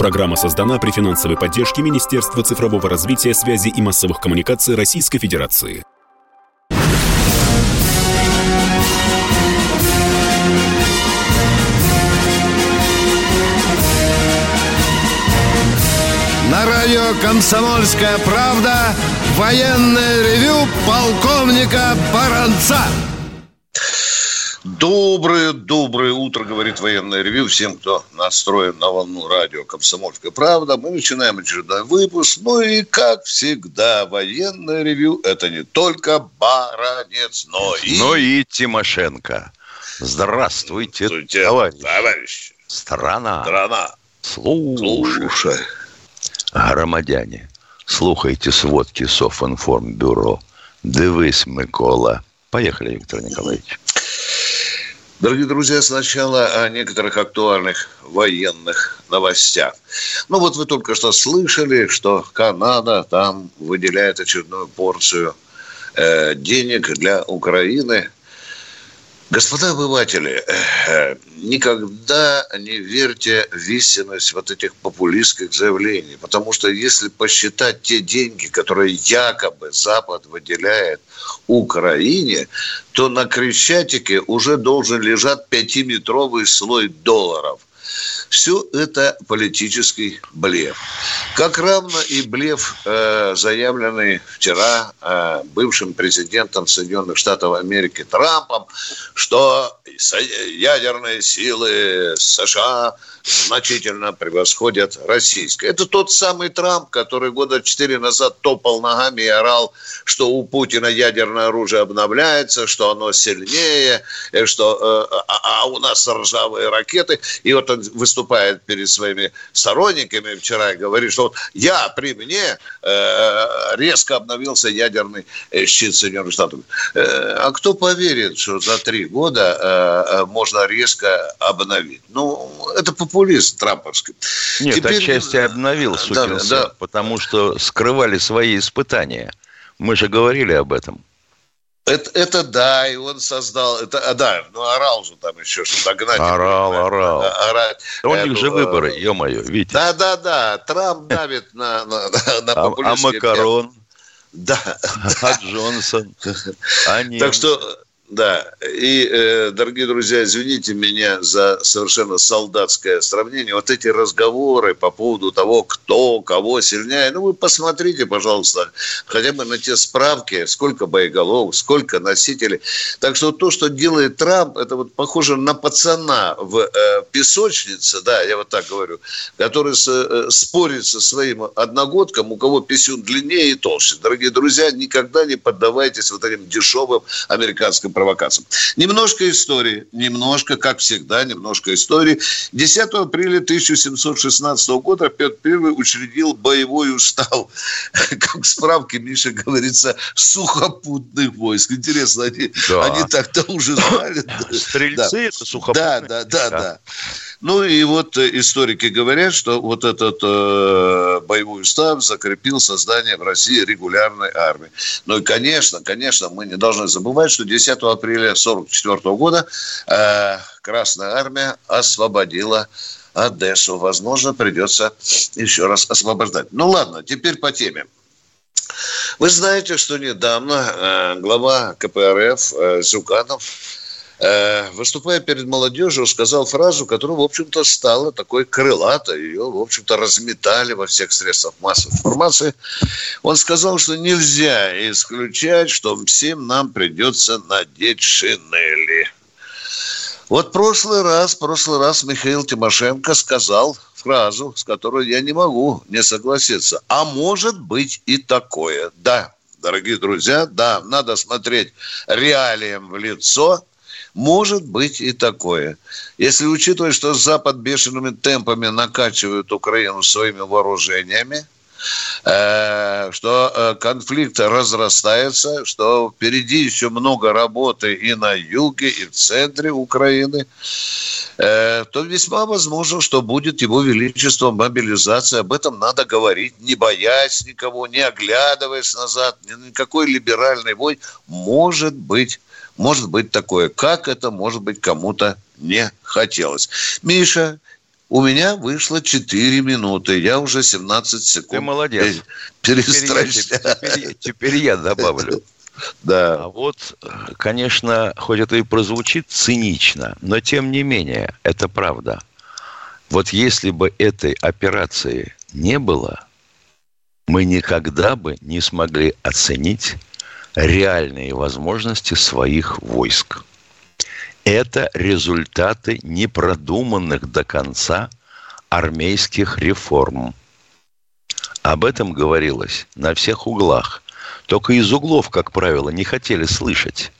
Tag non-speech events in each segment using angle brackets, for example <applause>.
Программа создана при финансовой поддержке Министерства цифрового развития, связи и массовых коммуникаций Российской Федерации. На радио «Комсомольская правда» военное ревю полковника Баранца. Доброе, доброе утро, говорит военное ревю всем, кто настроен на волну радио «Комсомольская правда». Мы начинаем очередной выпуск. Ну и, как всегда, военное ревю – это не только Баранец, но и... Но и Тимошенко. Здравствуйте, Здравствуйте, товарищ. товарищ. Страна. Страна. Слушай. Слушай. Громадяне, слухайте сводки Софинформбюро. Дивись, Микола. Поехали, Виктор Николаевич. Дорогие друзья, сначала о некоторых актуальных военных новостях. Ну вот вы только что слышали, что Канада там выделяет очередную порцию э, денег для Украины. Господа обыватели, э, никогда не верьте в истинность вот этих популистских заявлений, потому что если посчитать те деньги, которые якобы Запад выделяет Украине, то на Крещатике уже должен лежать пятиметровый слой долларов. Все это политический блеф. Как равно и блеф, э, заявленный вчера э, бывшим президентом Соединенных Штатов Америки Трампом, что ядерные силы США значительно превосходят российские. Это тот самый Трамп, который года четыре назад топал ногами и орал, что у Путина ядерное оружие обновляется, что оно сильнее, и что, э, а, а у нас ржавые ракеты. И вот он выступает перед своими сторонниками вчера и говорит, что вот я при мне э, резко обновился ядерный э, щит Соединенных Штатов. Э, а кто поверит, что за три года э, можно резко обновить? Ну, это популист трамповский. Нет, Теперь... отчасти обновил сукин да, да. потому что скрывали свои испытания. Мы же говорили об этом. Это, это да, и он создал, это, а, да, ну орал же там еще, что догнать. Орал, орал. Орать. Да у них же выборы, ё-моё, видите. Да, да, да, Трамп давит на, на, <laughs> на а, а Макарон? <laughs> Да. А Джонсон? А Так что да, и, э, дорогие друзья, извините меня за совершенно солдатское сравнение. Вот эти разговоры по поводу того, кто, кого сильнее, ну вы посмотрите, пожалуйста, хотя бы на те справки, сколько боеголов, сколько носителей. Так что то, что делает Трамп, это вот похоже на пацана в э, песочнице, да, я вот так говорю, который с, э, спорит со своим одногодком, у кого писюн длиннее и толще. Дорогие друзья, никогда не поддавайтесь вот этим дешевым американским провокациям. Немножко истории, немножко, как всегда, немножко истории. 10 апреля 1716 года Петр I учредил боевой устав, <laughs> как в справке, Миша, говорится, сухопутных войск. Интересно, они, да. они так-то уже знали. Стрельцы да. это сухопутные. Да, да, да, да. Ну и вот э, историки говорят, что вот этот э, боевой устав закрепил создание в России регулярной армии. Ну и, конечно, конечно, мы не должны забывать, что 10 апреля 1944 года э, Красная армия освободила Одессу. Возможно, придется еще раз освобождать. Ну ладно, теперь по теме. Вы знаете, что недавно э, глава КПРФ э, Зюганов выступая перед молодежью, сказал фразу, которая, в общем-то, стала такой крылатой. Ее, в общем-то, разметали во всех средствах массовой информации. Он сказал, что нельзя исключать, что всем нам придется надеть шинели. Вот прошлый раз, прошлый раз Михаил Тимошенко сказал фразу, с которой я не могу не согласиться. А может быть и такое. Да, дорогие друзья, да, надо смотреть реалиям в лицо – может быть и такое. Если учитывать, что Запад бешеными темпами накачивает Украину своими вооружениями, э, что э, конфликт разрастается, что впереди еще много работы и на юге, и в центре Украины, э, то весьма возможно, что будет его величество мобилизация. Об этом надо говорить, не боясь никого, не оглядываясь назад, никакой либеральный вой. Может быть может быть такое. Как это может быть кому-то не хотелось. Миша, У меня вышло 4 минуты. Я уже 17 секунд. Ты молодец. Перестращаю. Теперь, теперь, теперь я добавлю. <laughs> Да. А вот, конечно, хоть это и прозвучит цинично, но тем не менее, это правда. Вот если бы этой операции не было, мы никогда бы не смогли оценить реальные возможности своих войск. Это результаты непродуманных до конца армейских реформ. Об этом говорилось на всех углах. Только из углов, как правило, не хотели слышать.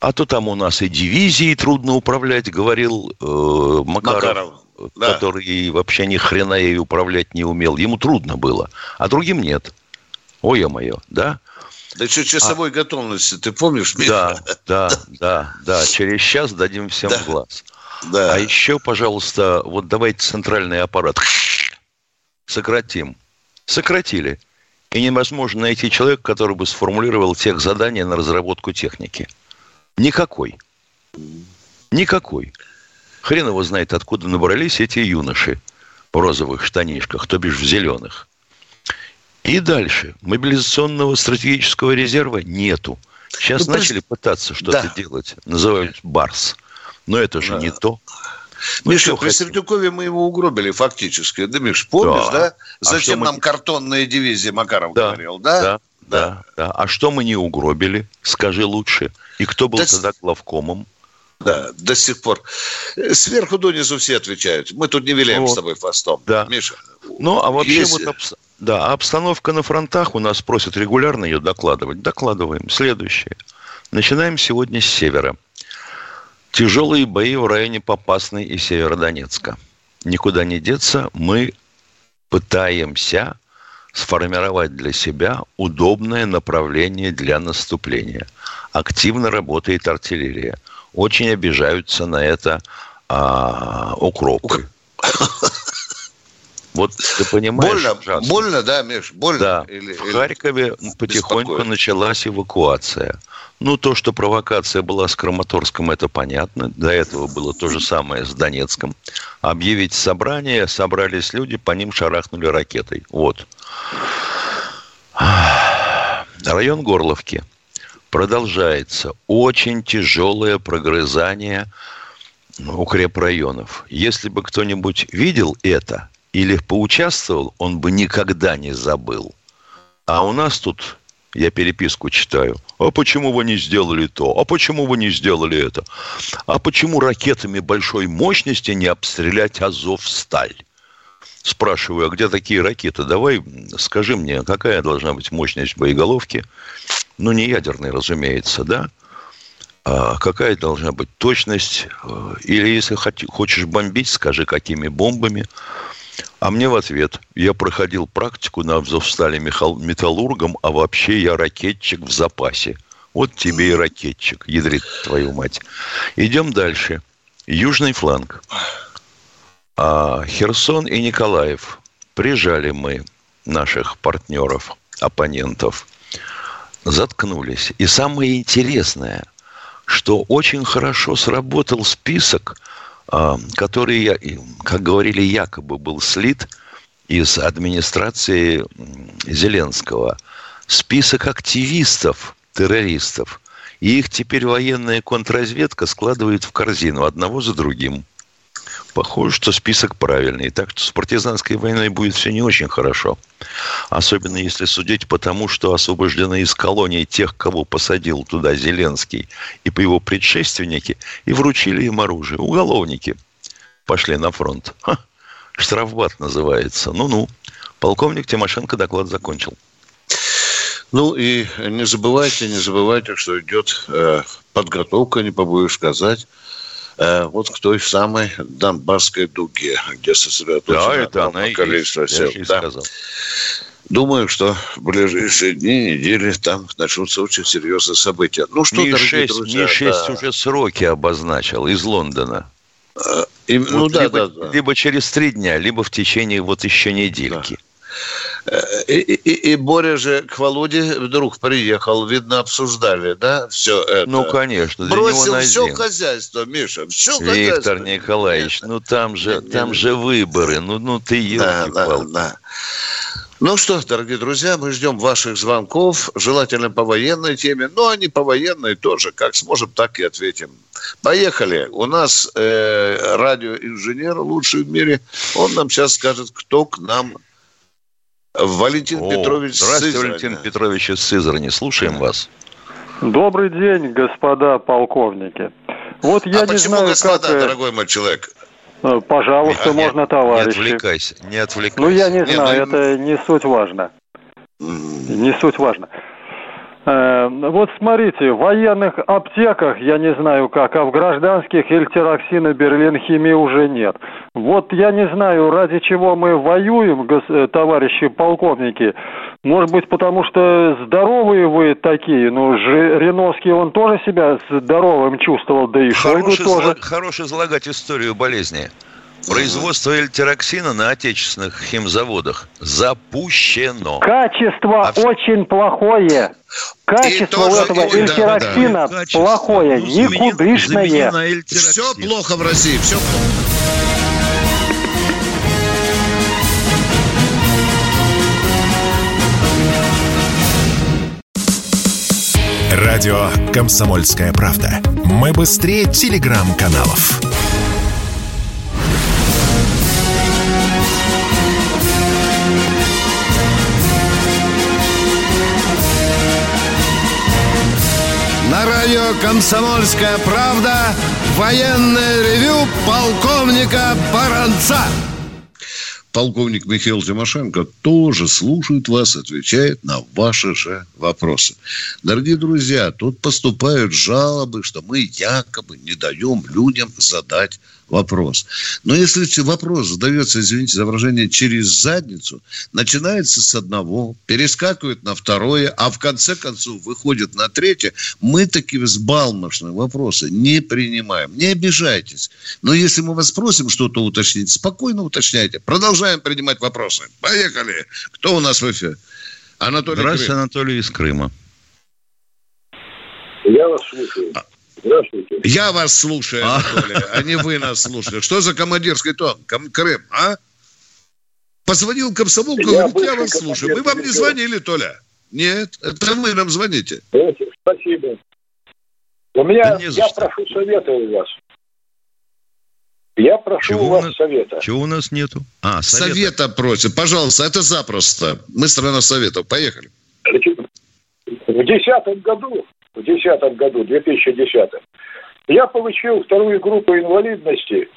А то там у нас и дивизии трудно управлять, говорил э, Макаров, Макаров да. который вообще ни хрена ей управлять не умел. Ему трудно было, а другим нет. Ой, мое, да? Да еще часовой а... готовности, ты помнишь? Да, да, да, да. Через час дадим всем да. глаз. Да. А еще, пожалуйста, вот давайте центральный аппарат сократим. Сократили. И невозможно найти человека, который бы сформулировал тех задания на разработку техники. Никакой. Никакой. Хрен его знает, откуда набрались эти юноши в розовых штанишках, то бишь в зеленых. И дальше. Мобилизационного стратегического резерва нету. Сейчас ну, начали просто... пытаться что-то да. делать. Называют БАРС. Но это же да. не то. Ну, Миша, при Сердюкове мы его угробили фактически. Да, Миш, помнишь, да? да? А Зачем а нам мы... картонная дивизия, Макаров да, говорил, да? Да, да, да. А что мы не угробили? Скажи лучше. И кто был да, тогда главкомом? Да, до сих пор. Сверху донизу все отвечают. Мы тут не виляем вот. с тобой фастом. Да. Миша. Ну, а вообще есть... вот да, обстановка на фронтах у нас просят регулярно ее докладывать. Докладываем. Следующее. Начинаем сегодня с севера. Тяжелые бои в районе Попасной и Северодонецка. Никуда не деться, мы пытаемся сформировать для себя удобное направление для наступления. Активно работает артиллерия. Очень обижаются на это а, укропы. Вот ты понимаешь, больно, ужасно. больно, да, Миш, больно. Да. Или, в Харькове или потихоньку беспокоит. началась эвакуация. Ну, то, что провокация была с Краматорском, это понятно. До этого было то же самое с Донецком. Объявить собрание, собрались люди, по ним шарахнули ракетой. Вот. Район Горловки. Продолжается очень тяжелое прогрызание укрепрайонов. Если бы кто-нибудь видел это – или поучаствовал, он бы никогда не забыл. А у нас тут, я переписку читаю, а почему вы не сделали то, а почему вы не сделали это, а почему ракетами большой мощности не обстрелять Азов-Сталь? Спрашиваю, а где такие ракеты? Давай скажи мне, какая должна быть мощность боеголовки? Ну, не ядерной, разумеется, да? А какая должна быть точность? Или если хочешь бомбить, скажи, какими бомбами? А мне в ответ, я проходил практику на Азовстале металлургом, а вообще я ракетчик в запасе. Вот тебе и ракетчик, ядрит твою мать. Идем дальше. Южный фланг. А Херсон и Николаев. Прижали мы наших партнеров, оппонентов. Заткнулись. И самое интересное, что очень хорошо сработал список – а, который, как говорили, якобы был слит из администрации Зеленского. Список активистов, террористов. И их теперь военная контрразведка складывает в корзину одного за другим. Похоже, что список правильный. Так что с партизанской войной будет все не очень хорошо. Особенно если судить по тому, что освобождены из колонии тех, кого посадил туда Зеленский и по его предшественники, и вручили им оружие. Уголовники пошли на фронт. Ха, штрафбат называется. Ну-ну. Полковник Тимошенко доклад закончил. Ну и не забывайте, не забывайте, что идет э, подготовка, не побоюсь сказать, вот к той самой Донбасской дуге, где сосредоточено да, это она количество сил. Да. Сказал. Думаю, что в ближайшие дни, недели там начнутся очень серьезные события. Ну что, Ми-6, друзья, Ми-6 да. уже сроки обозначил из Лондона. А, и, ну, вот да, либо, да, да. либо через три дня, либо в течение вот еще недельки. Э, и, и, и Боря же к Володе вдруг приехал, видно, обсуждали, да, все это. Ну, конечно. Бросил все хозяйство, Миша, все Виктор хозяйство. Виктор Николаевич, ну там же, нет, там нет, же выборы, ну, ну ты елки да, да, да. Ну что, дорогие друзья, мы ждем ваших звонков, желательно по военной теме, но они по военной тоже, как сможем, так и ответим. Поехали. У нас э, радиоинженер лучший в мире, он нам сейчас скажет, кто к нам Валентин О, Петрович Здравствуйте, Сызрани. Валентин Петрович из Сызрани. Слушаем вас. Добрый день, господа полковники. Вот я а не почему знаю, господа, как... дорогой мой человек? Э, пожалуйста, а, можно не, товарищи. Не отвлекайся, не отвлекайся. Ну, я не, не знаю, ну... это не суть важно. Не суть важно. Э, вот смотрите, в военных аптеках, я не знаю как, а в гражданских эльтероксина берлинхимии уже нет. Вот я не знаю, ради чего мы воюем, э, товарищи полковники. Может быть, потому что здоровые вы такие. Ну, Жириновский, он тоже себя здоровым чувствовал, да и Шойгу тоже. Хорош излагать историю болезни. Производство эльтероксина на отечественных химзаводах запущено. Качество а очень плохое. Качество у этого эльтероксина да, да. плохое, ну, никудышное. Все плохо в России, все плохо. Радио «Комсомольская правда». Мы быстрее телеграм-каналов. На радио «Комсомольская правда» военное ревю полковника Баранца. Полковник Михаил Тимошенко тоже слушает вас, отвечает на ваши же вопросы. Дорогие друзья, тут поступают жалобы, что мы якобы не даем людям задать вопрос. Но если вопрос задается, извините за выражение, через задницу, начинается с одного, перескакивает на второе, а в конце концов выходит на третье, мы такие взбалмошные вопросы не принимаем. Не обижайтесь. Но если мы вас просим что-то уточнить, спокойно уточняйте. Продолжаем принимать вопросы. Поехали. Кто у нас в эфире? Анатолий Здравствуйте, Крым. Анатолий из Крыма. Я вас слушаю. Здравствуйте. Я вас слушаю, а. Анатолий, а не вы нас слушаете. Что за командирский тон? Крым, а? Позвонил комсомолку, я говорит, я вас слушаю. Мы вам не звонили, Толя? Нет, это вы нам звоните. Спасибо. У меня, да я что. прошу совета у вас. Я прошу Чего у вас нас, совета. Чего у нас нету? А, совета. Совета просит. Пожалуйста, это запросто. Мы страна советов. Поехали. В 2010 году в 2010 году, 2010, я получил вторую группу инвалидности,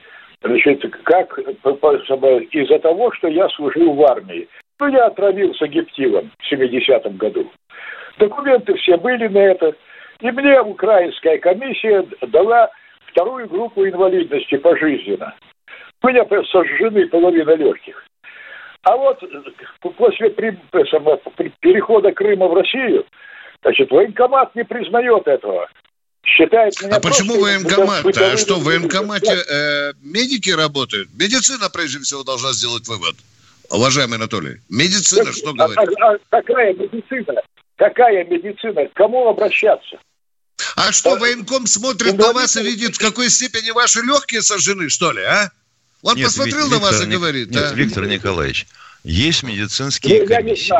значит, как из-за того, что я служил в армии. Ну, я отравился гептилом в 70-м году. Документы все были на это. И мне украинская комиссия дала вторую группу инвалидности пожизненно. У меня сожжены половина легких. А вот после перехода Крыма в Россию Значит, военкомат не признает этого. Считает меня а почему военкомат? А что, в военкомате э, медики работают? Медицина, прежде всего, должна сделать вывод. Уважаемый Анатолий, медицина так, что а, говорит? А, а, какая медицина? Какая медицина? К кому обращаться? А что, а, военком смотрит на вас и видит, в какой степени ваши легкие сожжены, что ли, а? Он нет, посмотрел Виктор, на вас и говорит, нет, а? Виктор Николаевич, есть медицинские ну, комиссии.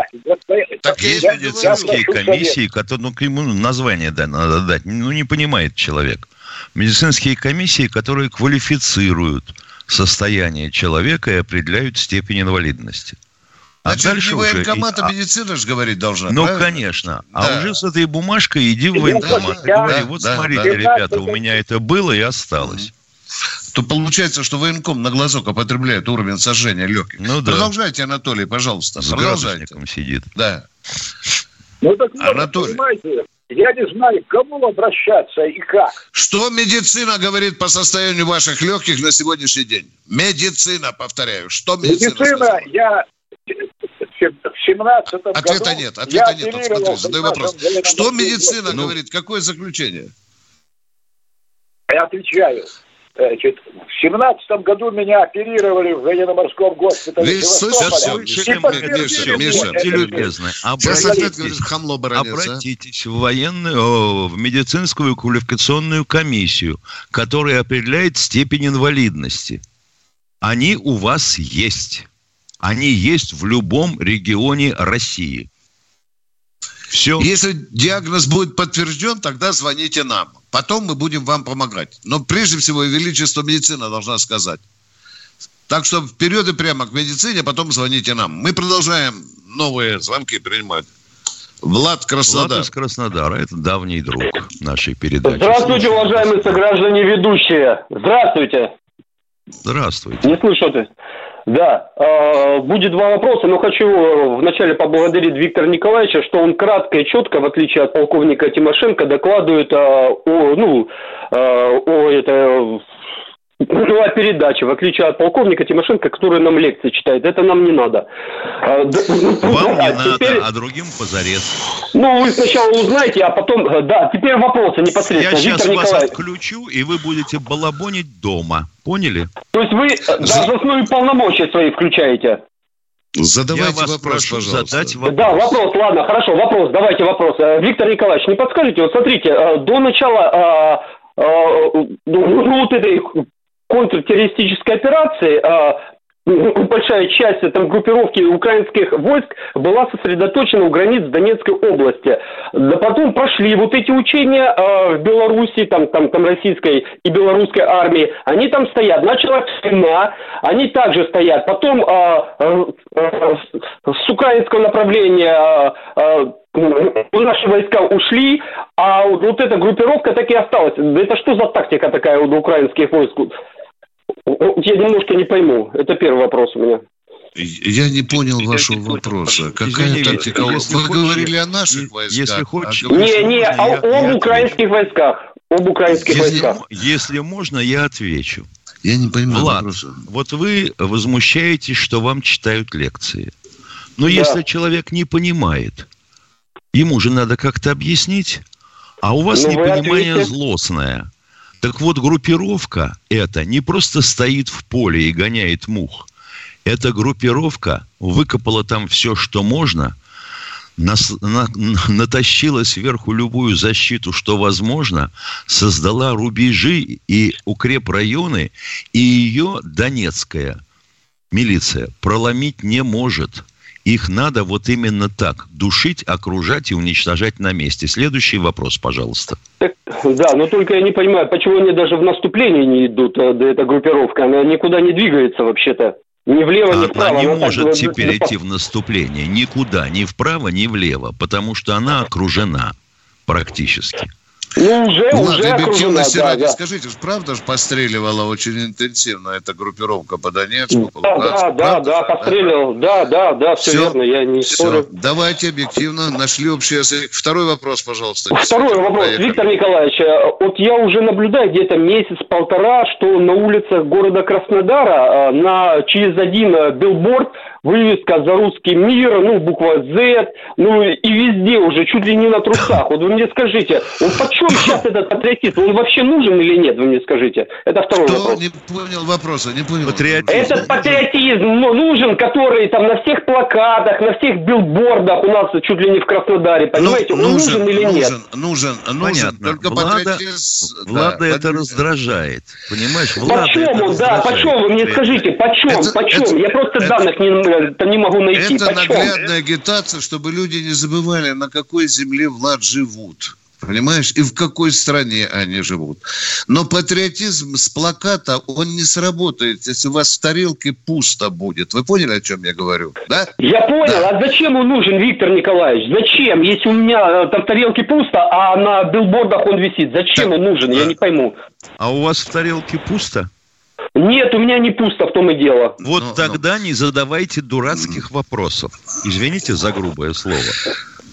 Так есть я медицинские комиссии, которые, ну, ему название да, надо дать. Ну, не понимает человек. Медицинские комиссии, которые квалифицируют состояние человека и определяют степень инвалидности. А Значит, дальше не уже... а медицина же говорить должна. Ну, правильно? конечно. А да. А уже с этой бумажкой иди в военкомат да, и говори, да, вот да, смотрите, да. ребята, у меня это было и осталось то получается, что военком на глазок употребляет уровень сожжения легких. Ну, да. Продолжайте, Анатолий, пожалуйста. С продолжайте. сидит. Да. Ну, так вот, Анатолий. понимаете, я не знаю, к кому обращаться и как. Что медицина говорит по состоянию ваших легких на сегодняшний день? Медицина, повторяю. Что медицина Медицина, я в 17 Ответа году нет, ответа нет. Вот смотри, задаю вопрос. Что медицина ну, говорит? Какое заключение? Я отвечаю. Значит, в семнадцатом году меня оперировали в военно-морском госпитале Весь Севастополя. Миша, Миша, обратитесь, хамло баранец, а? обратитесь в военную, в медицинскую квалификационную комиссию, которая определяет степень инвалидности. Они у вас есть. Они есть в любом регионе России. Все. Если диагноз будет подтвержден, тогда звоните нам. Потом мы будем вам помогать. Но прежде всего и величество медицина должна сказать. Так что вперед и прямо к медицине, потом звоните нам. Мы продолжаем новые звонки принимать. Влад Краснодар. Влад из Краснодара. Это давний друг нашей передачи. Здравствуйте, уважаемые сограждане ведущие. Здравствуйте. Здравствуйте. Не слышу ты. Да, э, будет два вопроса, но хочу э, вначале поблагодарить Виктора Николаевича, что он кратко и четко, в отличие от полковника Тимошенко, докладывает э, о, ну, э, о это, ну, о передаче, в отличие от полковника Тимошенко, который нам лекции читает. Это нам не надо. Д- Вам не <laughs> а теперь- надо, а другим позарез. Ну, вы сначала узнаете, а потом... э, Да, теперь вопросы Я непосредственно. сейчас Виктор вас Николаевич. отключу, и вы будете балабонить дома. Поняли? То есть вы э, должностные полномочия свои включаете? Задавайте Я вас вопрос, прошу пожалуйста. задать вопрос. Да, вопрос, ладно, хорошо, вопрос, давайте вопрос. Э, Виктор Николаевич, не подскажите, вот смотрите, до начала ну, вот этой контртеррористической операции э, большая часть там группировки украинских войск была сосредоточена у границ Донецкой области. Да потом прошли вот эти учения э, в Беларуси, там, там, там российской и белорусской армии, они там стоят. Началась война, они также стоят. Потом э, э, с украинского направления э, наши войска ушли, а вот, эта группировка так и осталась. Это что за тактика такая у украинских войск? Вот Я немножко не пойму. Это первый вопрос у меня. Я не понял вашего вопроса. Какая Извини, тактика? Если Вы хочешь, говорили о наших войсках. если а хочешь- говорите, Не, не, а я- я об отвечу. украинских войсках. Об украинских Если, войсках. если можно, я отвечу. Я не понимаю Влад, вопроса. вот вы возмущаетесь, что вам читают лекции. Но если человек не понимает, ему же надо как-то объяснить, а у вас Ну, непонимание злостное. Так вот, группировка эта не просто стоит в поле и гоняет мух. Эта группировка выкопала там все, что можно, нас- на- натащила сверху любую защиту, что возможно, создала рубежи и укрепрайоны, и ее Донецкая милиция проломить не может. Их надо вот именно так душить, окружать и уничтожать на месте. Следующий вопрос, пожалуйста. Так, да, но только я не понимаю, почему они даже в наступление не идут, э, да, эта группировка. Она никуда не двигается вообще-то. Ни влево, ни Она вправо. не Она так может теперь идти в наступление никуда, ни вправо, ни влево, потому что она окружена практически. Ну, уже, Влад, уже окружена, объективности да, ради, да. скажите, правда же постреливала очень интенсивно эта группировка по Донецку, по Да, да, Луганску? да, да, же, постреливал. Да, да, да, все, Всё, верно, я не Все, спорю. давайте объективно нашли общий язык. Второй вопрос, пожалуйста. Второй вопрос, поехали. Виктор Николаевич. э, Вот я уже наблюдаю где-то месяц-полтора, что на улицах города Краснодара э, на через один э, билборд вывеска за русский мир, ну, буква Z, ну, и везде уже, чуть ли не на трусах. Вот вы мне скажите, он почем сейчас этот патриотизм? Он вообще нужен или нет, вы мне скажите? Это второй Кто вопрос. не понял вопроса? Не понял. Патриотизм. Этот патриотизм ну, нужен, который там на всех плакатах, на всех билбордах у нас чуть ли не в Краснодаре, Ну, понимаете? Он нужен, или нет? нужен, нужен, нужен. Понятно. Только Влада, патриотизм... да, Влада это патриотизм. раздражает. Понимаешь? Влада Почем это он, да, раздражает. почем, вы мне скажите, почем, Это- почем? это- Я просто это- данных не, это не могу найти, Это почем? наглядная агитация, чтобы люди не забывали, на какой земле Влад живут. Понимаешь? И в какой стране они живут. Но патриотизм с плаката, он не сработает, если у вас в тарелке пусто будет. Вы поняли, о чем я говорю? Да? Я понял, а зачем он нужен, Виктор Николаевич? Зачем? Если у меня э, там в тарелке пусто, а на билбордах он висит, зачем Так, он нужен? Я а- не пойму. А у вас в тарелке пусто? Нет, у меня не пусто, в том и дело. Вот Ну, тогда не задавайте дурацких вопросов. Извините за грубое слово.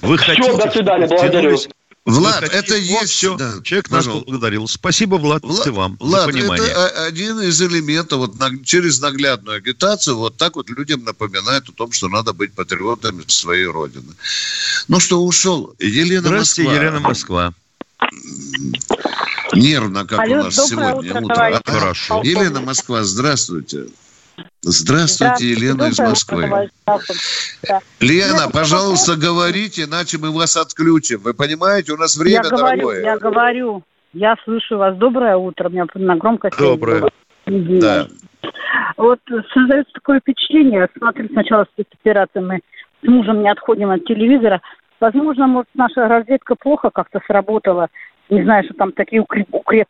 Вы хотите, до свидания, благодарю. Влад, Вы хотите- это Вот есть... все. да, Человек нас пожалуйста. поблагодарил. Спасибо, Влад, Влад, и вам Влад, за понимание. это один из элементов, вот на- через наглядную агитацию, вот так вот людям напоминают о том, что надо быть патриотами своей родины. Ну что, ушел. Елена Здравствуйте, Москва. Елена Москва. Нервно, как Алло, у нас сегодня утро, утро. товарищ Хорошо. Елена Москва, здравствуйте. Здравствуйте, Елена из Москвы. Да. Лена, Елена, пожалуйста, говорите, иначе мы вас отключим. Вы понимаете, у нас время я говорю, дорогое. я говорю. Я слышу вас. Доброе утро. У меня на громкой связи Доброе. Да. Вот создается такое впечатление, смотрю, сначала спецоперации мы с мужем не отходим от телевизора. Возможно, может, наша разведка плохо как-то сработала. Не знаю, что там такие укреп, укреп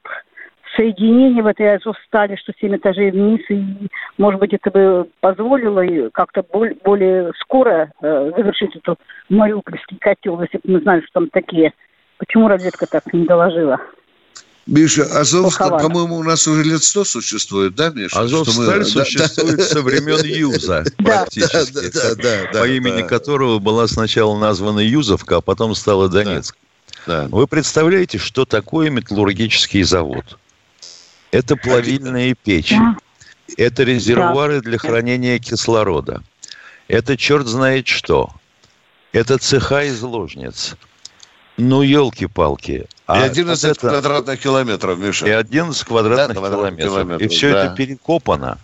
соединения в этой Азовстали, что семь этажей вниз. И, может быть, это бы позволило как-то боль- более скоро э, завершить эту Мариупольский котел, если бы мы знали, что там такие. Почему разведка так не доложила? Миша, Азов, по-моему, у нас уже лет сто существует, да, Миша? Азовсталь мы- да, существует да. со времен Юза, <laughs> практически. Да, да, да, по имени которого была сначала названа Юзовка, а потом стала Донецк. Да. Вы представляете, что такое металлургический завод? Это плавильные печи. Да. Это резервуары для хранения кислорода. Это черт знает что. Это цеха из ложниц. Ну, елки-палки. И 11 вот это- квадратных километров, Миша. и 11 квадратных Да, квадратных километров. И километров, все да. это перекопано.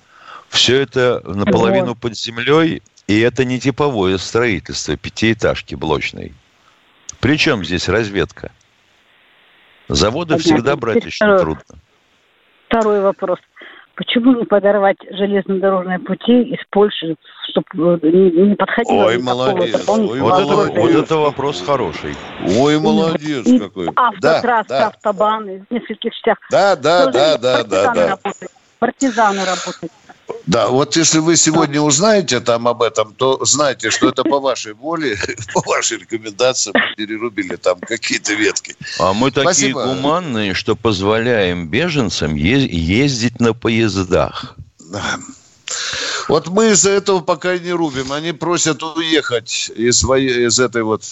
Все это наполовину под землей. И это не типовое строительство пятиэтажки блочной. Причем здесь разведка? Заводы Понятно. всегда брать очень второй- трудно. Второй вопрос. Почему не подорвать железнодорожные пути из Польши, чтобы не, не подходило Ой, молодец. Ой, Вот это, вот это вопрос хороший. Ой, молодец И какой. Автотрассы, Да, да, автобаны в нескольких частях. да, да, да, да, да, да. работают. Партизаны работают. Да, вот если вы сегодня узнаете там об этом, то знайте, что это по вашей воле, <laughs> по вашей рекомендации мы перерубили там какие-то ветки. А мы такие Спасибо. гуманные, что позволяем беженцам ездить на поездах. Да. Вот мы из-за этого пока и не рубим. Они просят уехать из, своей, из этой вот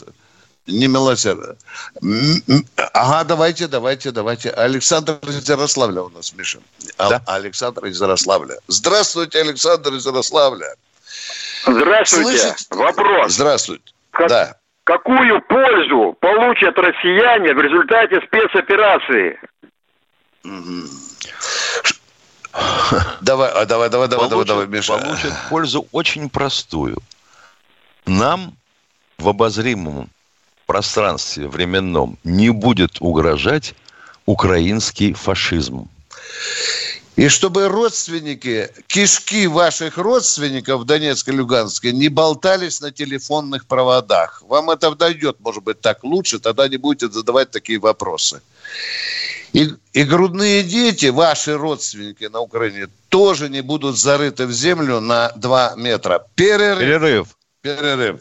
немилосердия. М, м, Ага, давайте, давайте, давайте. Александр из Ярославля у нас, Миша. А- Да. Александр из Ярославля. Здравствуйте, Александр из Ярославля. Здравствуйте. Слышите? Вопрос. Здравствуйте. Как- Да. Какую пользу получат россияне в результате спецоперации? Давай, а, давай, давай, давай, давай, давай, Миша. получат пользу очень простую. Нам в обозримом пространстве временном не будет угрожать украинский фашизм. И чтобы родственники, кишки ваших родственников в Донецке и Люганске не болтались на телефонных проводах. Вам это дойдет, может быть, так лучше, тогда не будете задавать такие вопросы. И, и грудные дети, ваши родственники на Украине, тоже не будут зарыты в землю на 2 метра. Перерыв. Перерыв. Перерыв.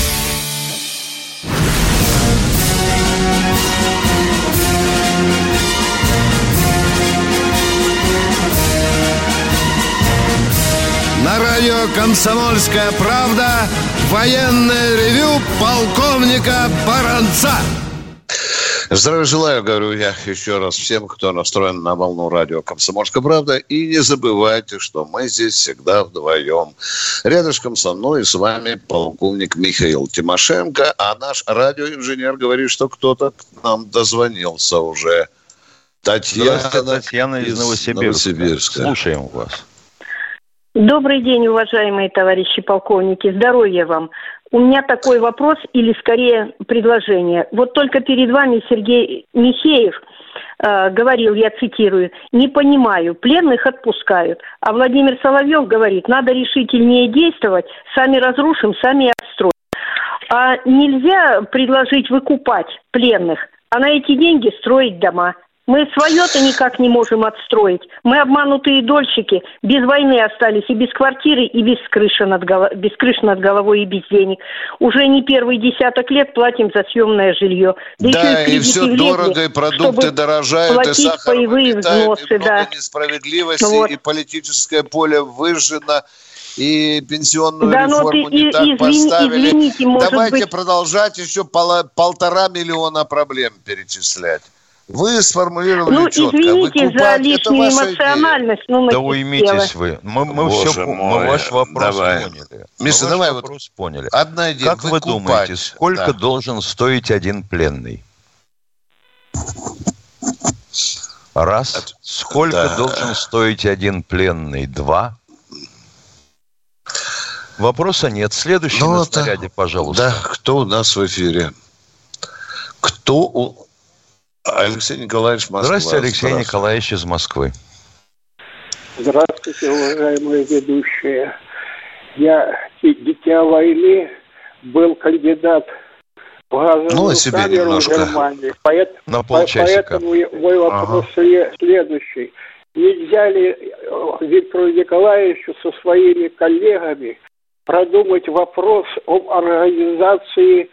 «Комсомольская правда» военное ревю полковника Баранца. Здравия желаю, говорю я еще раз всем, кто настроен на волну радио «Комсомольская правда». И не забывайте, что мы здесь всегда вдвоем. Рядышком со мной и с вами полковник Михаил Тимошенко, а наш радиоинженер говорит, что кто-то к нам дозвонился уже. Татьяна, Татьяна из Новосибирска. Новосибирска. Слушаем вас. Добрый день, уважаемые товарищи полковники. Здоровья вам. У меня такой вопрос или скорее предложение. Вот только перед вами Сергей Михеев э, говорил, я цитирую, не понимаю, пленных отпускают. А Владимир Соловьев говорит, надо решительнее действовать, сами разрушим, сами отстроим. А нельзя предложить выкупать пленных, а на эти деньги строить дома. Мы свое-то никак не можем отстроить. Мы обманутые дольщики. Без войны остались и без квартиры, и без крыши над, голо... без крыши над головой, и без денег. Уже не первый десяток лет платим за съемное жилье. Да, да и, и все влезли, дорого, и продукты дорожают, и сахар паевые взносы, и да. несправедливости, вот. и политическое поле выжжено и пенсионную да, реформу ты, не и, так извини, поставили. Извините, Давайте быть... продолжать еще пол, полтора миллиона проблем перечислять. Вы сформулировали ну, четко. извините Выкупать, за лишнюю эмоциональность. Ну, да уймитесь вы. Мы, мы, все, мы ваш вопрос давай. поняли. Миша, давай вопрос вот поняли. Одна идея. Как выкупать. вы думаете, сколько да. должен стоить один пленный? Раз. Сколько да. должен стоить один пленный? Два. Вопроса нет. Следующий ну, на снаряде, пожалуйста. Да, кто у нас в эфире? Кто у... Алексей Николаевич Москва. Здравствуйте, Алексей Здравствуйте. Николаевич из Москвы. Здравствуйте, уважаемые ведущие. Я дитя войны, был кандидат в газовую ну, себе камеру немножко. в Германии. Поэт, На полчасика. Поэтому мой вопрос ага. следующий. Нельзя ли э, Виктору Николаевичу со своими коллегами продумать вопрос об организации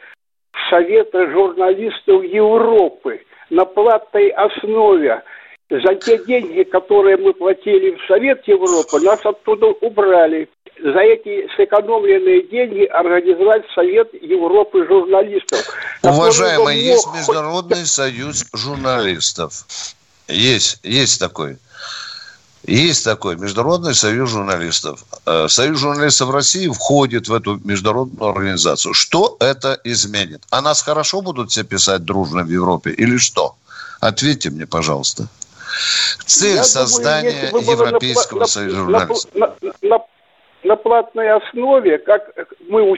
Совета журналистов Европы на платной основе. За те деньги, которые мы платили в Совет Европы, нас оттуда убрали. За эти сэкономленные деньги организовать Совет Европы журналистов. Уважаемый, есть Международный союз журналистов. Есть, есть такой. Есть такой Международный союз журналистов. Э, союз журналистов России входит в эту международную организацию. Что это изменит? А нас хорошо будут все писать дружно в Европе или что? Ответьте мне, пожалуйста. Цель Я создания думаю, Европейского на, союза журналистов. На, на, на, платной основе, как мы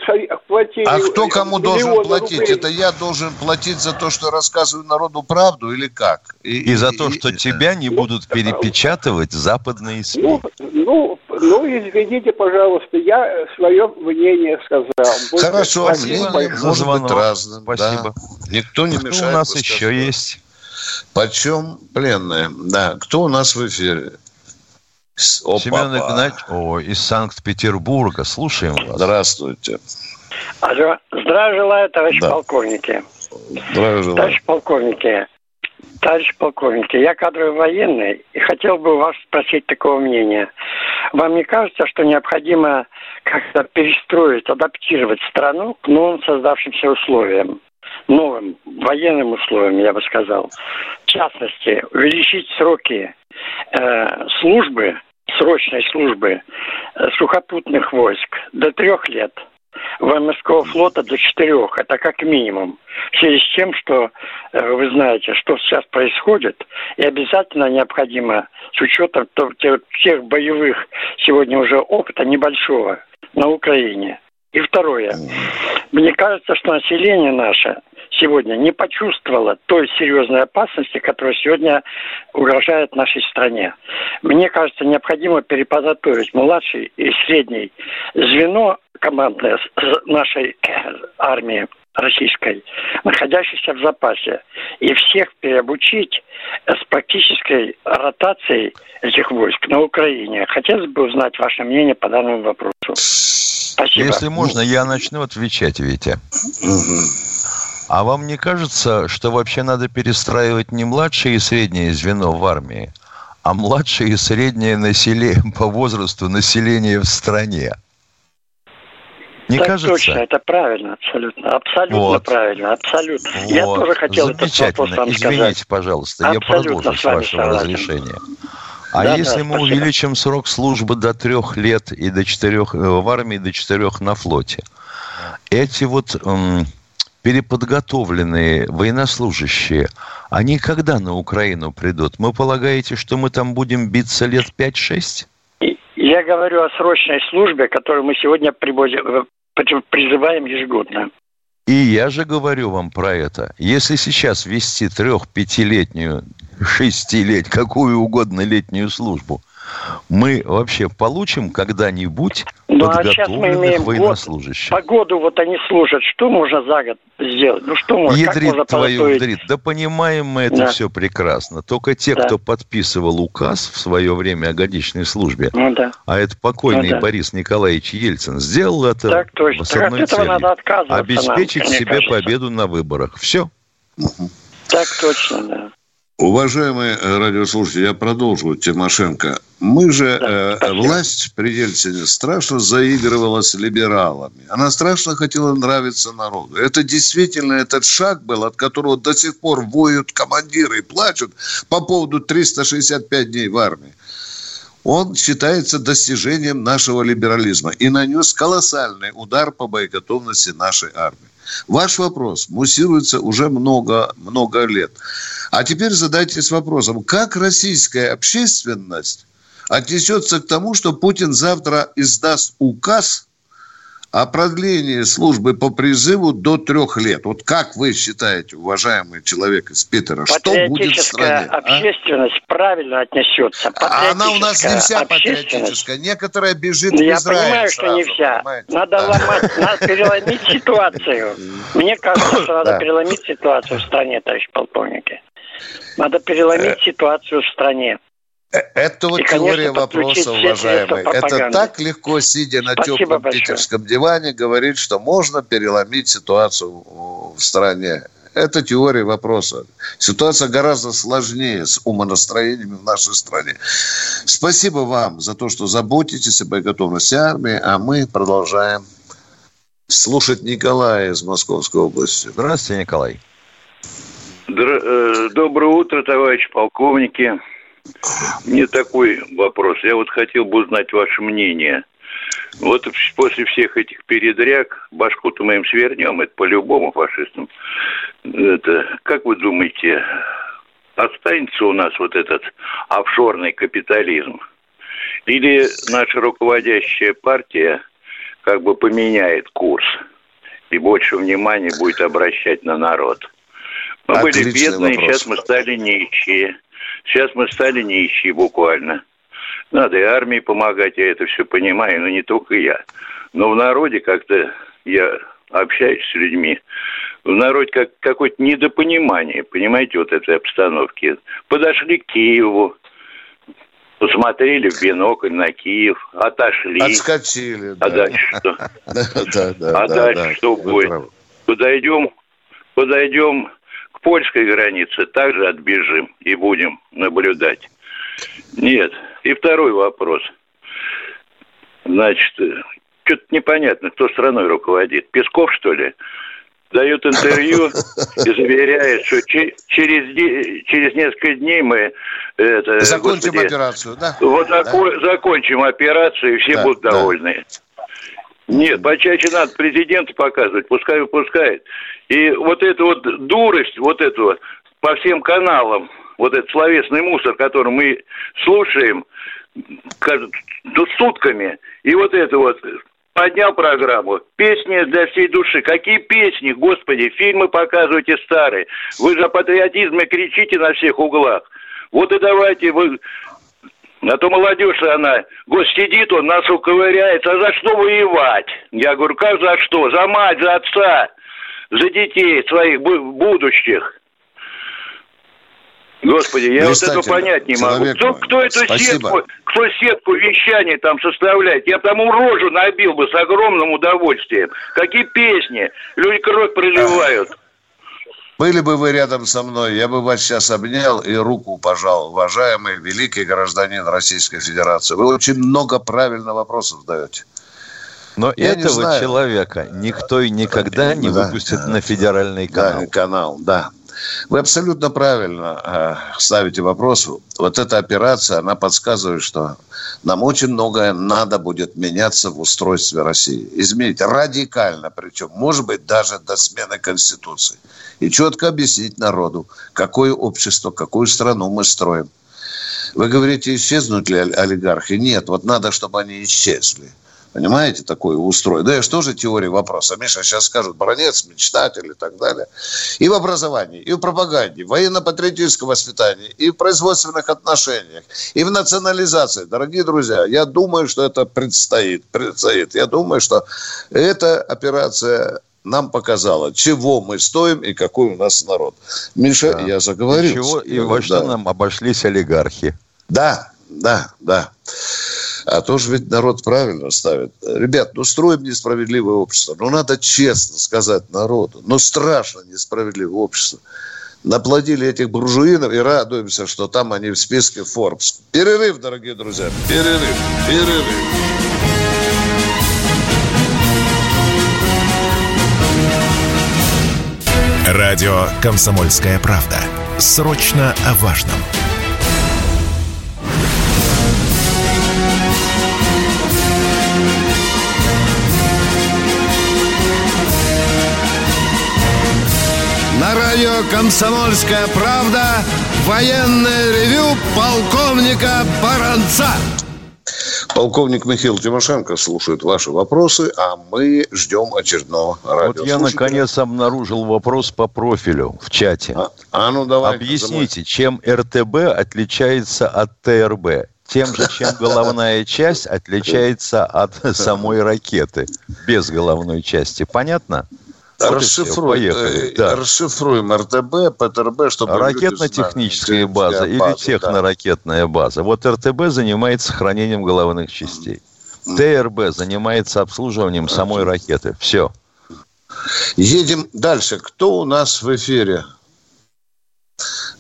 платили... А кто кому должен платить? Рублей. Это я должен платить за то, что рассказываю народу правду или как? И, и, и за то, что и, тебя не будут перепечатывать западные СМИ. Ну, ну, ну, извините, пожалуйста, я свое мнение сказал. Больше Хорошо, спасибо. мнение может быть разным. Спасибо. Да. Никто не Кто мешает. у нас еще есть? Почем пленные? Да, кто у нас в эфире? Опа, Семен Игнатьевич О, из Санкт-Петербурга. Слушаем вас. Здравствуйте. Алло. Здравия желаю, товарищ да. полковники. Здравия желаю. Товарищ полковники, товарищ полковники, я кадровый военный и хотел бы вас спросить такого мнения. Вам не кажется, что необходимо как-то перестроить, адаптировать страну к новым создавшимся условиям? новым военным условиям, я бы сказал. В частности, увеличить сроки э, службы срочной службы э, сухопутных войск до трех лет, военно-морского флота до четырех. Это как минимум. В связи с тем, что э, вы знаете, что сейчас происходит, и обязательно необходимо с учетом тех боевых сегодня уже опыта небольшого на Украине. И второе. Мне кажется, что население наше сегодня не почувствовала той серьезной опасности, которая сегодня угрожает нашей стране. Мне кажется, необходимо переподготовить младший и средний звено командное нашей армии российской, находящейся в запасе, и всех переобучить с практической ротацией этих войск на Украине. Хотелось бы узнать ваше мнение по данному вопросу. Спасибо. Если можно, я начну отвечать, Витя. А вам не кажется, что вообще надо перестраивать не младшее и среднее звено в армии, а младшее и среднее население <laughs> по возрасту населения в стране? Не так кажется? точно, это правильно, абсолютно. Абсолютно вот. правильно, абсолютно. Вот. Я тоже хотел Замечательно. этот вопрос вам Извините, сказать. пожалуйста, абсолютно я продолжу с, с вашего согласен. разрешения. А да, если да, мы спасибо. увеличим срок службы до трех лет и до четырех э, в армии, до четырех на флоте, эти вот эм, переподготовленные военнослужащие, они когда на Украину придут? Мы полагаете, что мы там будем биться лет 5-6? Я говорю о срочной службе, которую мы сегодня э, призываем ежегодно. И я же говорю вам про это. Если сейчас вести трех-пятилетнюю, шестилетнюю, какую угодно летнюю службу, Мы вообще получим когда-нибудь Ну, а сейчас мы подготовленных имеем год, военнослужащих? погоду вот они служат. Что можно за год сделать? Ну, что можно, как можно Ядрит твою вдрит. Да понимаем мы это Да. все прекрасно. Только те, Да. кто подписывал указ в свое время о годичной службе, Ну, да. а это покойный Ну, да. Борис Николаевич Ельцин, сделал это Так точно. с Так от целью. надо нам, Обеспечить мне себе кажется. победу на выборах. Все. Так точно, да. Уважаемые э, радиослушатели, я продолжу Тимошенко. Мы же, э, власть при Ельцине страшно заигрывала с либералами. Она страшно хотела нравиться народу. Это действительно этот шаг был, от которого до сих пор воют командиры и плачут по поводу 365 дней в армии. Он считается достижением нашего либерализма и нанес колоссальный удар по боеготовности нашей армии. Ваш вопрос муссируется уже много, много лет. А теперь задайтесь вопросом, как российская общественность отнесется к тому, что Путин завтра издаст указ о продлении службы по призыву до трех лет. Вот как вы считаете, уважаемый человек из Питера, что будет в стране? А? общественность правильно отнесется. А Она у нас не вся Патриотическая. Некоторая бежит Ну, в Я Израиль понимаю, что не сразу, вся. понимаете? Надо Да. ломать, <laughs> надо переломить ситуацию. Мне кажется, что надо переломить ситуацию в стране, товарищ полковники. Надо переломить ситуацию в стране. Э, Это вот И, конечно, теория подключить вопроса, уважаемый. Это так легко, сидя на Спасибо теплом большое. питерском диване, говорить, что можно переломить ситуацию в стране. Это теория вопроса. Ситуация гораздо сложнее с умонастроениями в нашей стране. Спасибо вам за то, что заботитесь о боеготовности армии, а мы продолжаем слушать Николая из Московской области. Здравствуйте, Николай. Э, Доброе утро, товарищи полковники. Мне такой вопрос. Я вот хотел бы узнать ваше мнение. Вот после всех этих передряг, башку-то мы им свернем, это по-любому фашистам. Это, как вы думаете, останется у нас вот этот офшорный капитализм? Или наша руководящая партия как бы поменяет курс и больше внимания будет обращать на народ? Мы были Отличный бедные, вопрос. сейчас мы стали нищие. Сейчас мы стали нищие буквально. Надо и армии помогать, я это все понимаю, но не только я. Но в народе как-то я общаюсь с людьми, в народе как, какое-то недопонимание, понимаете, вот этой обстановки. Подошли к Киеву, посмотрели в бинокль на Киев, отошли. Отскочили. А да. дальше что? <laughs> А да, дальше да. что будет? Подойдем, подойдем к польской границе, также отбежим и будем наблюдать. Нет. И второй вопрос. Значит, что-то непонятно, кто страной руководит. Песков, что ли? Дает интервью <laughs> и заверяет, что че- через, через несколько дней мы это, Закончим господи, операцию, да? вот Да. зако- закончим операцию, и все Да, будут да. Нет, почаще надо президенту показывать, пускай выпускает. И вот эту вот дурость, вот эту вот по всем каналам, вот этот словесный мусор, который мы слушаем ну, сутками, и вот это вот поднял программу. Песни для всей души. Какие песни, господи, фильмы показывайте старые. Вы же о патриотизме кричите на всех углах. Вот и давайте вы а то молодежь, она, год сидит, он носу ковыряется, а за что воевать? Я говорю, как за что? За мать, за отца, за детей своих бу- будущих. Господи, я вот это понять не могу. Кто, кто эту спасибо. сетку, кто сетку вещания там составляет? Я тому рожу набил бы с огромным удовольствием. Какие песни? Люди кровь проливают. Были бы вы рядом со мной, я бы вас сейчас обнял и руку пожал, уважаемый великий гражданин Российской Федерации. Вы очень много правильных вопросов задаете. Но Я этого человека никто и никогда не Да, выпустит на федеральный канал. Да, канал, да. Вы абсолютно правильно э, ставите вопрос. Вот эта операция, она подсказывает, что нам очень многое надо будет меняться в устройстве России. Изменить радикально, причем, может быть, даже до смены Конституции. И четко объяснить народу, какое общество, какую страну мы строим. Вы говорите, исчезнут ли оли- олигархи? Нет, вот надо, чтобы они исчезли. Понимаете, такое устрой. Да и что же теория вопроса? Миша сейчас скажут, бронец, мечтатель и так далее. И в образовании, и в пропаганде, в военно-патриотическом воспитании, и в производственных отношениях, и в национализации. Дорогие друзья, я думаю, что это предстоит. предстоит. Я думаю, что эта операция нам показала, чего мы стоим и какой у нас народ. Миша, да. я заговорил. И, чего, и во что нам обошлись олигархи. Да, да, да. А то же ведь народ правильно ставит. Ребят, ну строим несправедливое общество. Ну надо честно сказать народу. Ну страшно несправедливое общество. Наплодили этих буржуинов и радуемся, что там они в списке Forbes. Перерыв, дорогие друзья. Перерыв. Перерыв. Радио «Комсомольская правда». Срочно о важном. На радио «Комсомольская правда» военное ревю полковника Баранца. Полковник Михаил Тимошенко слушает ваши вопросы, а мы ждем очередного радио. Вот я наконец обнаружил вопрос по профилю в чате. А, а ну давай. Объясните, чем РТБ отличается от ТРБ? Тем же, чем головная часть отличается от самой ракеты без головной части. Понятно? Вот расшифруем, э, да. расшифруем РТБ, ПТРБ, чтобы... Ракетно-техническая база или база, техноракетная да. база. Вот РТБ занимается хранением головных частей. ТРБ занимается обслуживанием самой ракеты. Все. Едем дальше. Кто у нас в эфире?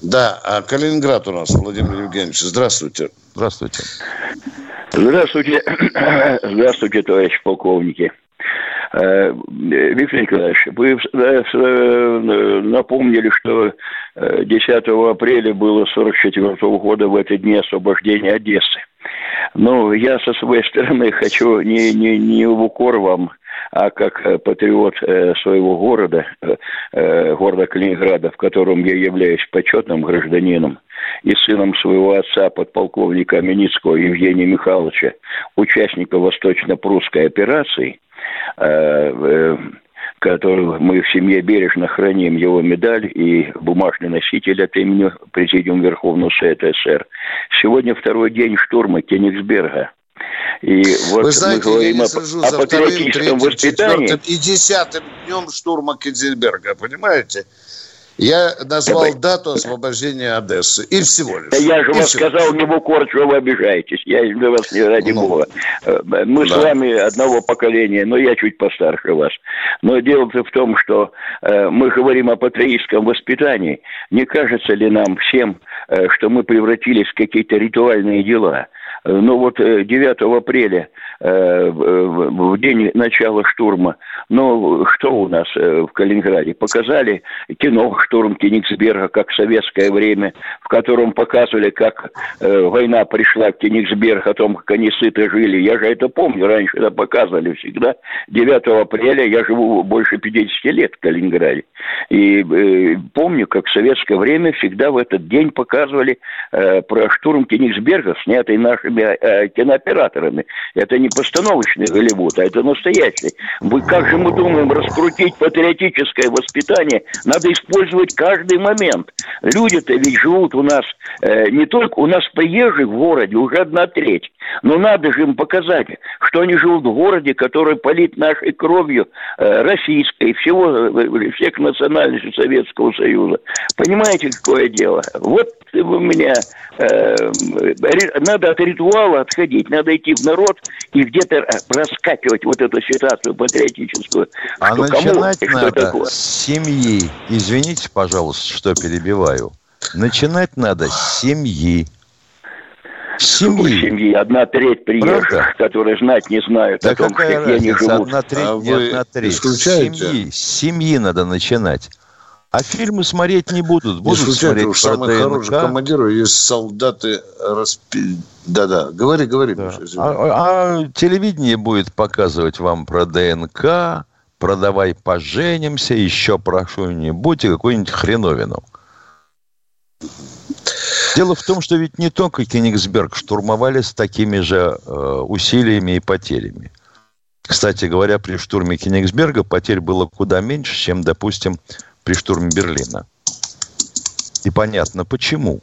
Да, а Калининград у нас, Владимир Евгеньевич. Здравствуйте. Здравствуйте. Здравствуйте. <clears throat> Здравствуйте, товарищи полковники. Э, Виктор Николаевич, вы э, напомнили, что 10 э, апреля было 44 года в этот день освобождения Одессы. Ну, я со своей стороны хочу не, не, не в укор вам, а как патриот своего города, города Калининграда, в котором я являюсь почетным гражданином, и сыном своего отца, подполковника Миницкого Евгения Михайловича, участника Восточно-Прусской операции – Э, э, которую мы в семье бережно храним, его медаль и бумажный носитель от имени Президиума Верховного Совета СССР. Сегодня второй день штурма Кенигсберга. И вот Вы знаете, мы говорим я не слежу о, за вторым, третьим, воспитании. четвертым и десятым днем штурма Кенигсберга, понимаете? Я назвал Давай. дату освобождения Одессы. И всего лишь. Я же и вам сказал, не в укор, что вы обижаетесь. Я для вас не ради ну, бога. Э, мы да. с вами одного поколения, но я чуть постарше вас. Но дело-то в том, что э, мы говорим о патриотическом воспитании. Не кажется ли нам всем, э, что мы превратились в какие-то ритуальные дела? Э, ну вот 9 э, апреля, э, в день начала штурма, ну что у нас в Калининграде? Показали кино «Штурм Кенигсберга», как в советское время, в котором показывали, как война пришла в Кенигсберг, о том, как они сыто жили. Я же это помню, раньше это показывали всегда. 9 апреля я живу больше 50 лет в Калининграде. И помню, как в советское время всегда в этот день показывали про штурм Кенигсберга, снятый нашими нашими э, кинооператорами. Это не постановочный Голливуд, а это настоящий. Вы, как же мы думаем, раскрутить патриотическое воспитание, надо использовать каждый момент. Люди-то ведь живут у нас, э, не только у нас приезжих в городе уже одна треть, но надо же им показать, что они живут в городе, который полит нашей кровью э, российской, всего, э, всех национальностей Советского Союза. Понимаете, какое дело? Вот у меня э, надо от ритуала отходить, надо идти в народ и где-то раскачивать вот эту ситуацию патриотическую. А что начинать кому, надо такое. с семьи. Извините, пожалуйста, что перебиваю. Начинать надо с семьи. Семьи. семьи. Одна треть приезжих, Правда? которые знать не знают да о том, какая где они живут. Одна треть, а не одна треть. Исключаете? Семьи, с семьи надо начинать. А фильмы смотреть не будут. Будут не смотреть у самых хороших командиров есть солдаты распи... Да-да, говори, говори. Да. Миша, а, а телевидение будет показывать вам про ДНК, про давай поженимся, еще про что-нибудь и какую-нибудь хреновину. Дело в том, что ведь не только Кенигсберг штурмовали с такими же э, усилиями и потерями. Кстати говоря, при штурме Кенигсберга потерь было куда меньше, чем, допустим, при штурме Берлина. И понятно, почему.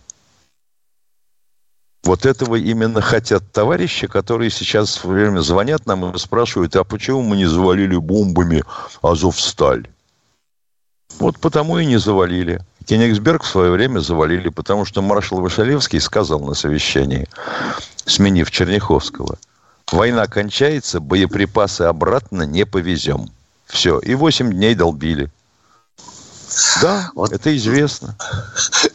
Вот этого именно хотят товарищи, которые сейчас в время звонят нам и спрашивают, а почему мы не завалили бомбами Азовсталь? Вот потому и не завалили. Кенигсберг в свое время завалили, потому что маршал Вышалевский сказал на совещании, сменив Черняховского, война кончается, боеприпасы обратно не повезем. Все, и 8 дней долбили. Да, вот. это известно.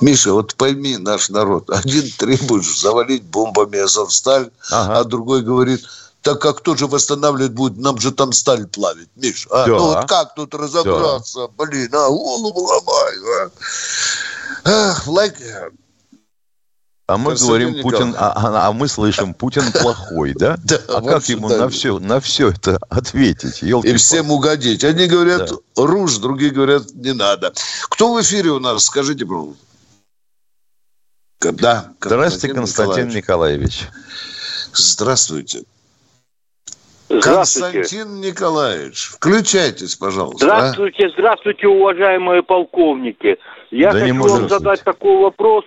Миша, вот пойми наш народ. Один требует завалить бомбами Азовсталь, ага. а другой говорит, так как кто же восстанавливать будет? Нам же там сталь плавить, Миш. А? Да. Ну вот как тут разобраться? Да. Блин, а голову ломай. А? Ах, лайк... А мы говорим, Путин, а, а, а мы слышим, Путин плохой, да? <laughs> да а как ему да. на все, на все это ответить? И всем угодить. Одни говорят, да. руж, другие говорят, не надо. Кто в эфире у нас? Скажите, пожалуйста. Да, Здравствуйте, Константин Николаевич. Здравствуйте. Константин Николаевич, включайтесь, пожалуйста. А. Здравствуйте, а? здравствуйте, уважаемые полковники. Я да хочу вам задать такой вопрос.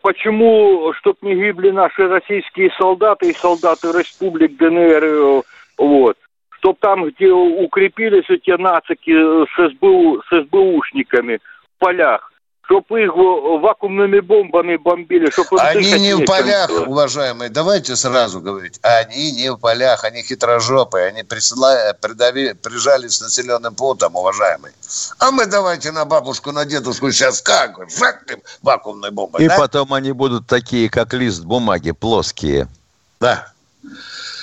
Почему, чтобы не гибли наши российские солдаты и солдаты республик ДНР, э, вот, чтобы там, где укрепились эти нацики с, СБУ, с СБУшниками в полях, чтобы их вакуумными бомбами бомбили, чтобы Они не в полях, было. уважаемые, давайте сразу говорить. Они не в полях, они хитрожопые, они присылали, придави, прижались с населенным пунктом, уважаемые. А мы давайте на бабушку, на дедушку сейчас как? Жахнем вакуумной бомбой, И да? потом они будут такие, как лист бумаги, плоские. Да.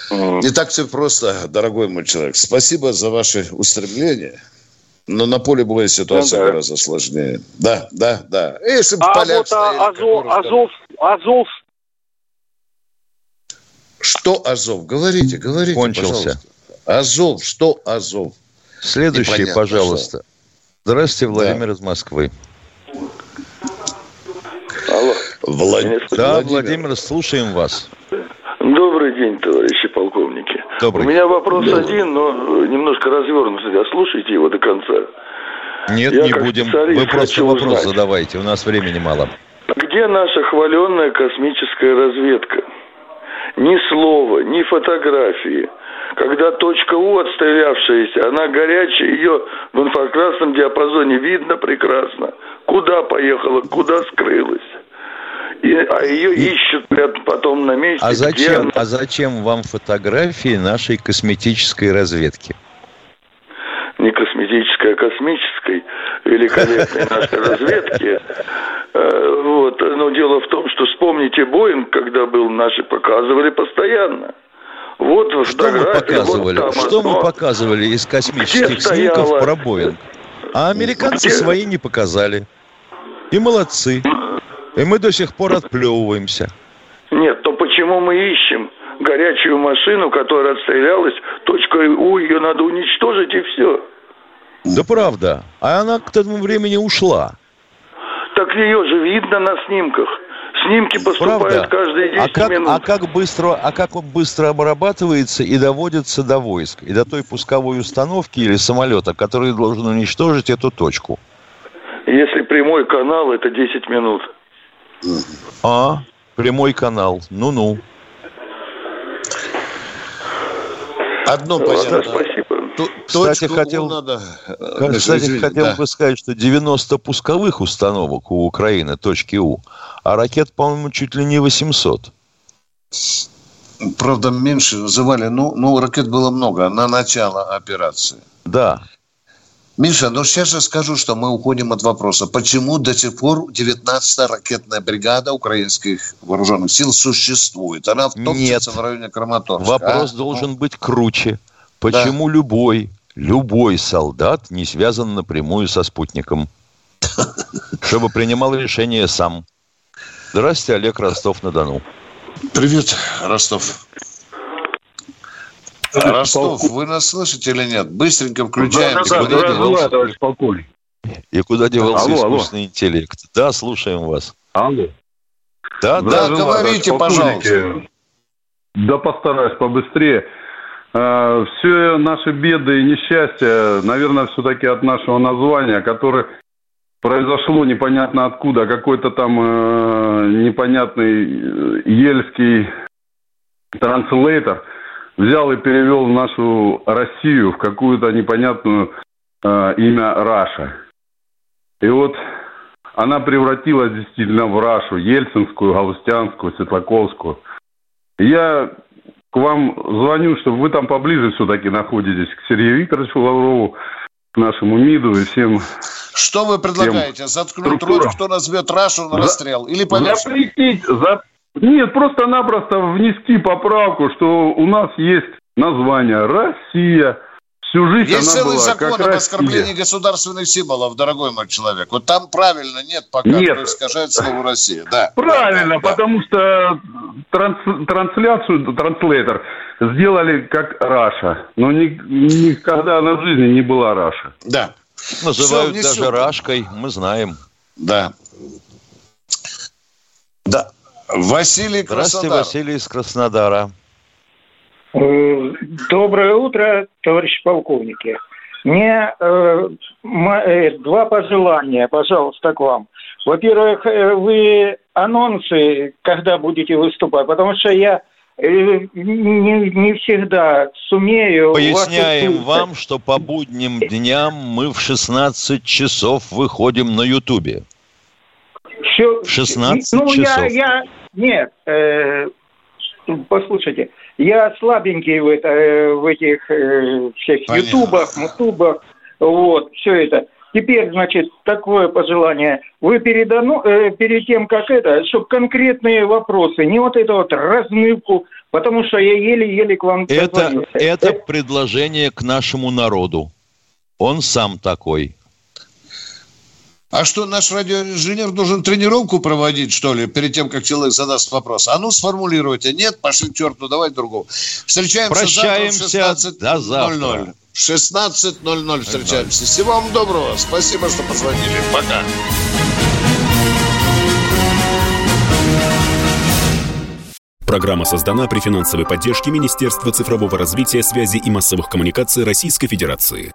Не так все просто, дорогой мой человек. Спасибо за ваши устремления. Но на поле боя ситуация ну, да. гораздо сложнее. Да, да, да. Если бы а поляк вот стояли, Азов, Азов, Азов... Что Азов? Говорите, говорите, Кончился. Пожалуйста. Азов, что Азов? Следующий, Непонятно, пожалуйста. Что. Здравствуйте, Владимир да. из Москвы. Алло. Влад... Да, Владимир, слушаем вас. Добрый день, товарищи полковники. Добрый. У меня вопрос Добрый. один, но немножко развернутый. А слушайте его до конца. Нет, Я не будем. Вы просто вопрос узнать. задавайте. У нас времени мало. Где наша хваленная космическая разведка? Ни слова, ни фотографии. Когда точка У отстрелявшаяся, она горячая, ее в инфракрасном диапазоне видно прекрасно. Куда поехала, куда скрылась. И, а ее ищут потом на месте. А зачем, а зачем вам фотографии нашей косметической разведки? Не косметической, а космической, великолепной нашей разведки. <laughs> Э, вот. Но дело в том, что вспомните Боинг, когда был, наши показывали постоянно. Вот что мы показывали? Вот что мы показывали из космических снимков про Боинг? А американцы Где? свои не показали. И молодцы. И мы до сих пор отплевываемся. Нет, то почему мы ищем горячую машину, которая отстрелялась, точкой У, ее надо уничтожить и все. Да правда. А она к этому времени ушла. Так ее же видно на снимках. Снимки поступают Правда? каждые 10 а как, минут. А как, быстро, а как он быстро обрабатывается и доводится до войск? И до той пусковой установки или самолета, который должен уничтожить эту точку? Если прямой канал, это 10 минут. А, прямой канал. Ну-ну. Одно понятно. Спасибо. Кстати, хотел, надо... кстати, Извините, хотел да. бы сказать, что 90 пусковых установок у Украины, точки У, а ракет, по-моему, чуть ли не 800. Правда, меньше называли, ну, ну, ракет было много на начало операции. Да. Миша, ну сейчас же скажу, что мы уходим от вопроса. Почему до сих пор 19-я ракетная бригада украинских вооруженных сил существует? Она топчется в районе Краматорска. Вопрос а? должен ну. быть круче. Почему да. любой, любой солдат не связан напрямую со спутником? <laughs> Чтобы принимал решение сам. Здравствуйте, Олег Ростов-на-Дону. Привет, Ростов. Ростов, вы нас слышите или нет? Быстренько включаем. Да, да, куда девался... товарищ полковник. И куда девался алло, искусственный алло. интеллект? Да, слушаем вас. Алло. Да, да, говорите, пожалуйста. Да, постараюсь побыстрее. э, все наши беды и несчастья, наверное, все-таки от нашего названия, которое произошло непонятно откуда, какой-то там э, непонятный э, ельский транслейтер взял и перевел нашу Россию в какую-то непонятную э, имя Раша. И вот она превратилась действительно в Рашу, Ельцинскую, Галустянскую, Светлаковскую. Я к вам звоню, чтобы вы там поближе все-таки находитесь, к Сергею Викторовичу Лаврову, к нашему МИДу и всем Что вы предлагаете? Заткнуть рот, кто назовет Рашу на расстрел? Или повешать? Запретить, за... Нет, просто-напросто внести поправку, что у нас есть название «Россия», Всю жизнь Есть она целый была закон как об Россия. оскорблении государственных символов, дорогой мой человек. Вот там правильно нет пока, Нет. кто искажает слово «Россия». Да. Правильно, потому что транс- трансляцию, транслейтер сделали как Russia. Но ни- никогда она в жизни не была Russia. Да. Называют Всё, даже. Рашкой, мы знаем. Да. Василий Здравствуйте, Краснодар. Василий из Краснодара. Э, Доброе утро, товарищи полковники. Мне э, э, два пожелания, пожалуйста, к вам. Во-первых, э, вы анонсы, когда будете выступать, потому что я не, не всегда сумею... Поясняем вам, что по будним дням мы в 16 часов выходим на Ютубе. Всё- В 16 ну, часов. Я, я, нет, э, послушайте, я слабенький в, это, э, в этих э, всех Понятно. ютубах, мутубах, вот, все это. Теперь, значит, такое пожелание. Вы перед, э, перед тем, как это, чтобы конкретные вопросы, не вот эту вот размывку, потому что я еле-еле к вам Это, дозвонился. это предложение к нашему народу. Он сам такой. А что, наш радиоинженер должен тренировку проводить, что ли, перед тем, как человек задаст вопрос? А ну, сформулируйте. Нет, пошли к черту, давай другого. Встречаемся Прощаемся завтра в 16.00. до завтра. В 16.00 встречаемся. Всего вам доброго. Спасибо, что позвонили. Пока. Программа создана при финансовой поддержке Министерства цифрового развития, связи и массовых коммуникаций Российской Федерации.